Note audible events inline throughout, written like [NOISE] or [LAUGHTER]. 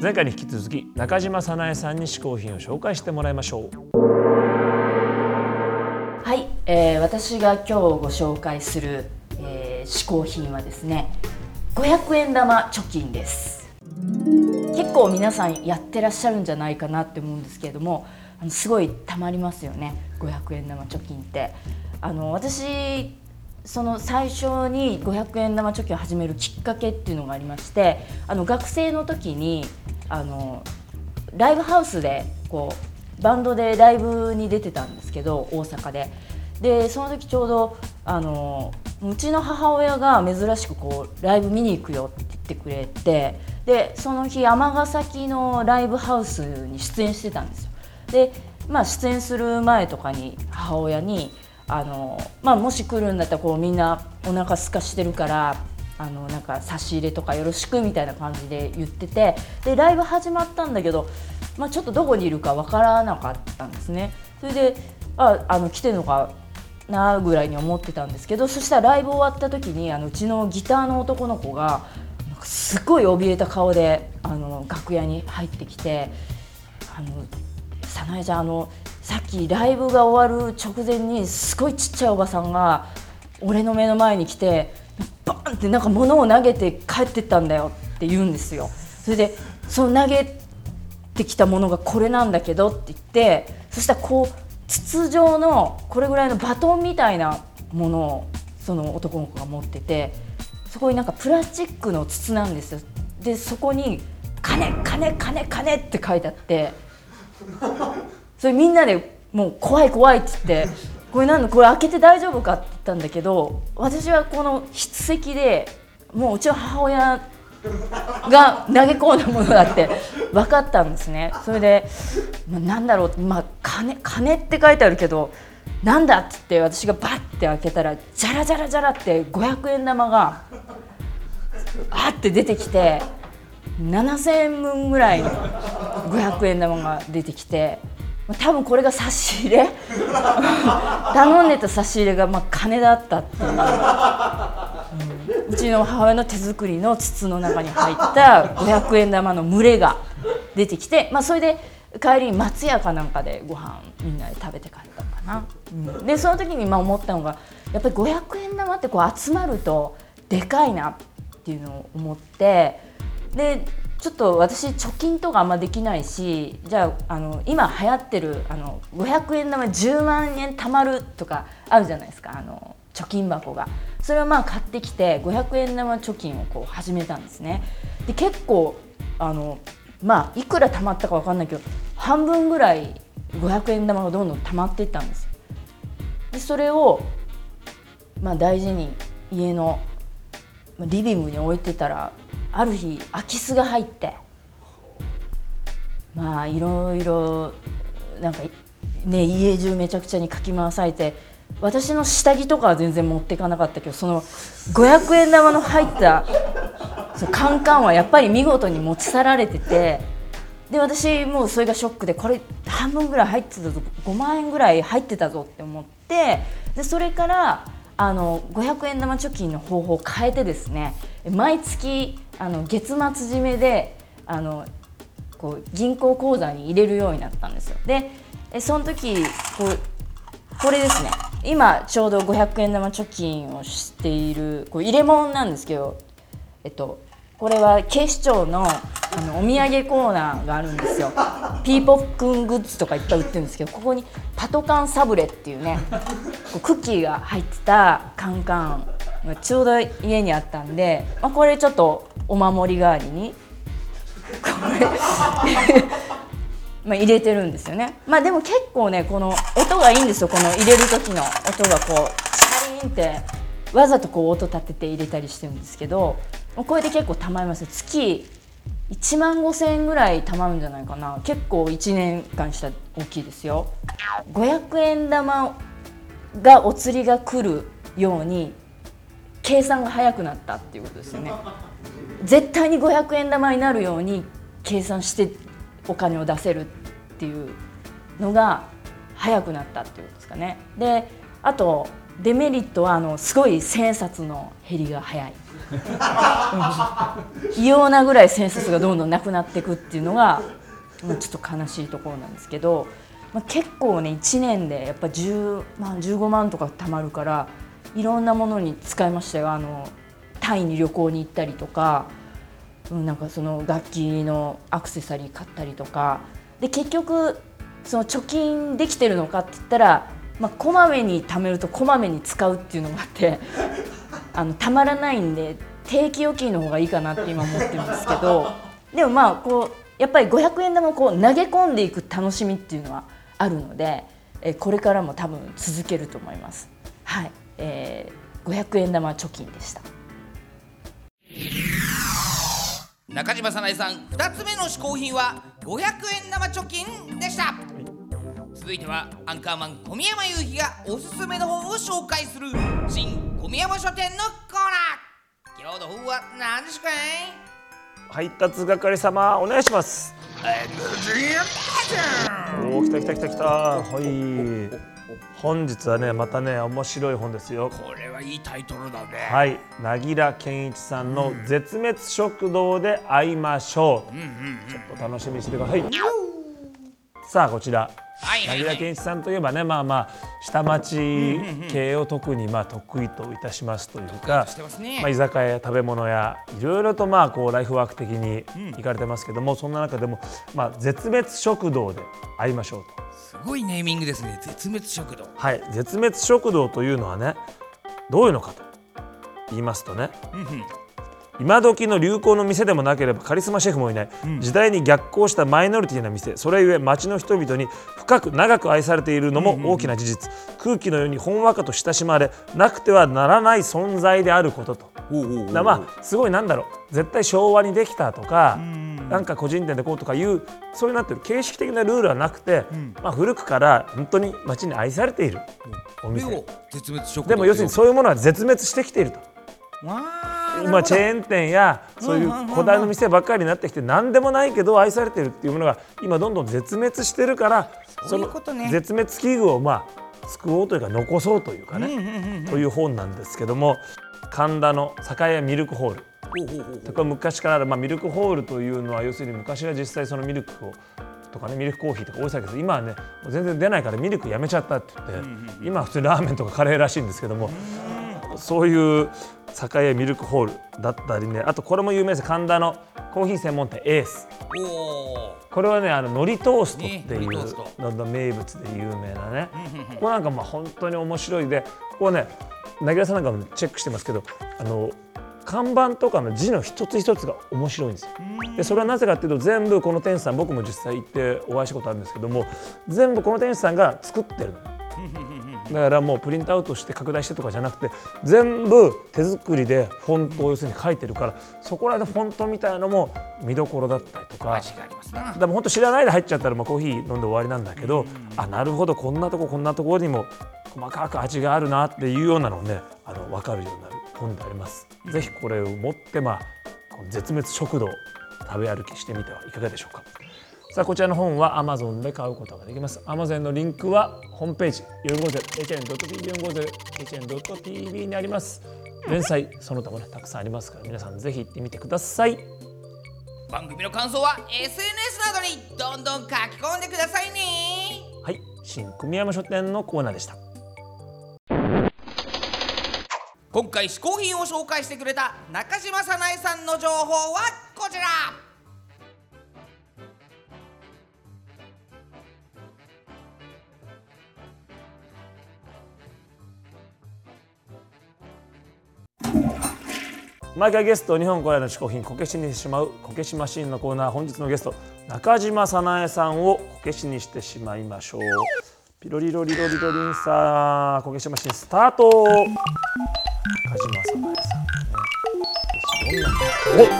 前回に引き続き中島早苗さんに試行品を紹介してもらいましょう。はい、えー、私が今日ご紹介する、えー、試行品はですね500円玉貯金です。結構皆さんやってらっしゃるんじゃないかなって思うんですけれどもあのすごいたまりますよね500円玉貯金って。あの私その最初に500円玉貯金を始めるきっかけっていうのがありましてあの学生の時にあのライブハウスでこうバンドでライブに出てたんですけど大阪で。でその時ちょうどあのうちの母親が珍しくこうライブ見に行くよって言ってくれてでその日尼崎のライブハウスに出演してたんですよ。でまあ、出演する前とかに母親にあの、まあ、もし来るんだったらこうみんなお腹すかしてるからあのなんか差し入れとかよろしくみたいな感じで言っててでライブ始まったんだけど、まあ、ちょっとどこにいるかわからなかったんですね。それでああの来てるのかなぐらいに思ってたんですけどそしたらライブ終わった時にあのうちのギターの男の子がすごい怯えた顔であの楽屋に入ってきて「あの早苗ちゃんあのさっきライブが終わる直前にすごいちっちゃいおばさんが俺の目の前に来てバンってなんか物を投げて帰ってったんだよって言うんですよ。それでその投げてきたものがこれなんだけどって言ってそしたらこう筒状のこれぐらいのバトンみたいなものをその男の子が持っててそこになんかプラスチックの筒なんですよ。でそこに「金金金金」って書いてあってそれみんなでもう怖い怖いっつって [LAUGHS] これなんだこれ開けて大丈夫かって言ったんだけど私はこの筆跡でもううちの母親が投げ込んだものだって分かったんですね。それで、まあ、なんだろう、まあ、金金って書いてあるけどなんだっつって私がバッて開けたらじゃらじゃらじゃらって500円玉があって出てきて7,000円分ぐらいの500円玉が出てきて多分これが差し入れ？[LAUGHS] 頼んでた差し入れがまあ金だったっていう、うん、うちの母親の手作りの筒の中に入った500円玉の群れが出てきて、まあ、それで帰りに松屋かなんかでご飯みんなで食べて帰ったのかな。うん、でその時にまあ思ったのがやっぱり500円玉ってこう集まるとでかいなっていうのを思ってでちょっと私貯金とかあんまできないしじゃああの今流行ってるあの500円玉10万円貯まるとかあるじゃないですかあの貯金箱が。それをまあ買ってきて500円玉貯金をこう始めたんですね。で結構あのまあいくら貯まったか分かんないけど半分ぐらい500円玉がどんどん貯まっていったんですでそれをまあ大事に家のリビングに置いてたらある日空き巣が入ってまあいろいろなんかね家中めちゃくちゃにかき回されて私の下着とかは全然持っていかなかったけどその500円玉の入ったそのカンカンはやっぱり見事に持ち去られててで私もうそれがショックでこれ半分ぐらい入ってたぞ5万円ぐらい入ってたぞって思ってでそれからあの500円玉貯金の方法を変えてですね毎月あの月末締めであのこう銀行口座に入れるようになったんですよ。でその時こうこれですね今ちょうど500円玉貯金をしているこう入れ物なんですけど、えっと、これは警視庁のあのお土産コーナーがあるんですよ。ピーポックングッズとかいっぱい売ってるんですけどここにパトカンサブレっていうねこうクッキーが入ってたカンカンちょうど家にあったんで、まあ、これちょっとお守り代わりにこれ [LAUGHS] まあ入れてるんですよね。まあでも結構ねこの音がいいんですよ。この入れる時の音がこうチャリンってわざとこう音立てて入れたりしてるんですけどこれで結構たまります。月1万5,000円ぐらいたまるんじゃないかな。結構1年間したら大きいですよ。500円玉がお釣りが来るように計算が早くなったっていうことですよね。絶対に500円玉になるように計算してお金を出せるっていうのが早くなったっていうことですかね。であとデメリットはあのすごい千円札の減りが早い。異様なぐらい千円札がどんどんなくなっていくっていうのが、まあ、ちょっと悲しいところなんですけど、まあ、結構ね1年でやっぱ10万15万とか貯まるからいろんなものに使いましたよ。あのタイに旅行に行ったりとか、うん、なんかその楽器のアクセサリー買ったりとか。で結局その貯金できてるのかって言ったら、まあ、こまめに貯めるとこまめに使うっていうのがあって [LAUGHS] あのたまらないんで定期預金の方がいいかなって今思ってるんですけど。でもまあこうやっぱり500円玉をこう投げ込んでいく楽しみっていうのはあるのでえこれからも多分続けると思います。はい。えー、500円玉貯金でした。中島さなえさん2つ目の嗜好品は500円玉貯金でした。続いてはアンカーマン小宮山雄飛がおすすめの本を紹介する新小宮山書店のコーナー。今日の本は何ですか？い配達係様お願いします。おお来た来た来た来た。はい本日はねまたね面白い本ですよ。これはいいタイトルだね。はい。凪良健一さんの「絶滅食堂で会いましょう」ちょっと楽しみにしてください。さあこちらはいはい健一さんといえばねまあまあ下町系を特にまあ得意といたしますというかしてますね。まあ、居酒屋や食べ物やいろいろとまあこうライフワーク的に行かれてますけども、そんな中でも、まあ、絶滅食堂で会いましょうと。すごいネーミングですね。絶滅食堂。はい、絶滅食堂というのはねどういうのかと言いますとね今時の流行の店でもなければカリスマシェフもいない、時代に逆行したマイノリティな店。それゆえ町の人々に深く長く愛されているのも大きな事実、空気のようにほんわかと親しまれなくてはならない存在であることと。だまあすごいなんだろう。絶対昭和にできたとか、なんか個人店でこうとかいうそういうなってる形式的なルールはなくて、まあ、古くから本当に町に愛されているお店、でも絶滅食堂でも要するにそういうものは絶滅してきていると今チェーン店やそういう古代の店ばっかりになってきて何でもないけど愛されているっていうものが今どんどん絶滅してるからそういうことね。絶滅危惧をまあ救おうというか残そうというかねという本なんですけども神田の栄屋ミルクホール。これは昔からある、まあ、ミルクホールというのは要するに昔は実際そのミルクをとかねミルクコーヒーとか多いです。けど今はね全然出ないからミルクやめちゃったって言って、今は普通にラーメンとかカレーらしいんですけども、そういう栄屋ミルクホールだったりね。あとこれも有名です。神田のコーヒー専門店エース。おこれはねあの海苔トーストっていう名物で有名なね。ここなんかまあ本当に面白いでここね凪良さんなんかもチェックしてますけどあの看板とかの字の一つ一つが面白いんですよ。でそれはなぜかっていうと全部この店主さん僕も実際行ってお会いしたことあるんですけども全部この店主さんが作ってるの。[LAUGHS] だからもうプリントアウトして拡大してとかじゃなくて全部手作りでフォントを要するに書いてるからそこらでフォントみたいのも見どころだったりとか味がありますなでも本当知らないで入っちゃったらまあコーヒー飲んで終わりなんだけど、あなるほどこんなとここんなところにも細かく味があるなっていうようなのをねあの分かるようになる本であります。ぜひこれを持ってまあ絶滅食堂食べ歩きしてみてはいかがでしょうか。さあこちらの本は Amazon で買うことができます。Amazon のリンクはホームページ 450hn.tv450hn.tv にあります。連載その他もねたくさんありますから皆さんぜひ行ってみてください。番組の感想は SNS などにどんどん書き込んでくださいねはい、新組山書店のコーナーでした。今回試行品を紹介してくれた中島さなえさんの情報はこちら毎回ゲスト日本古来の嗜好品こけしにしてしまうこけしマシーンのコーナー本日のゲスト中島早苗さんをこけしにしてしまいましょう。ピロリロリロリロリンさあこけしマシーンスタート。中島早苗さんね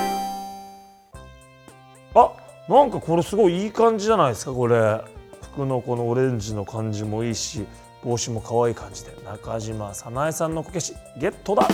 おあなんかこれすごいいい感じじゃないですかこれ。服のこのオレンジの感じもいいし帽子も可愛い感じで。中島早苗さんのこけしゲットだ。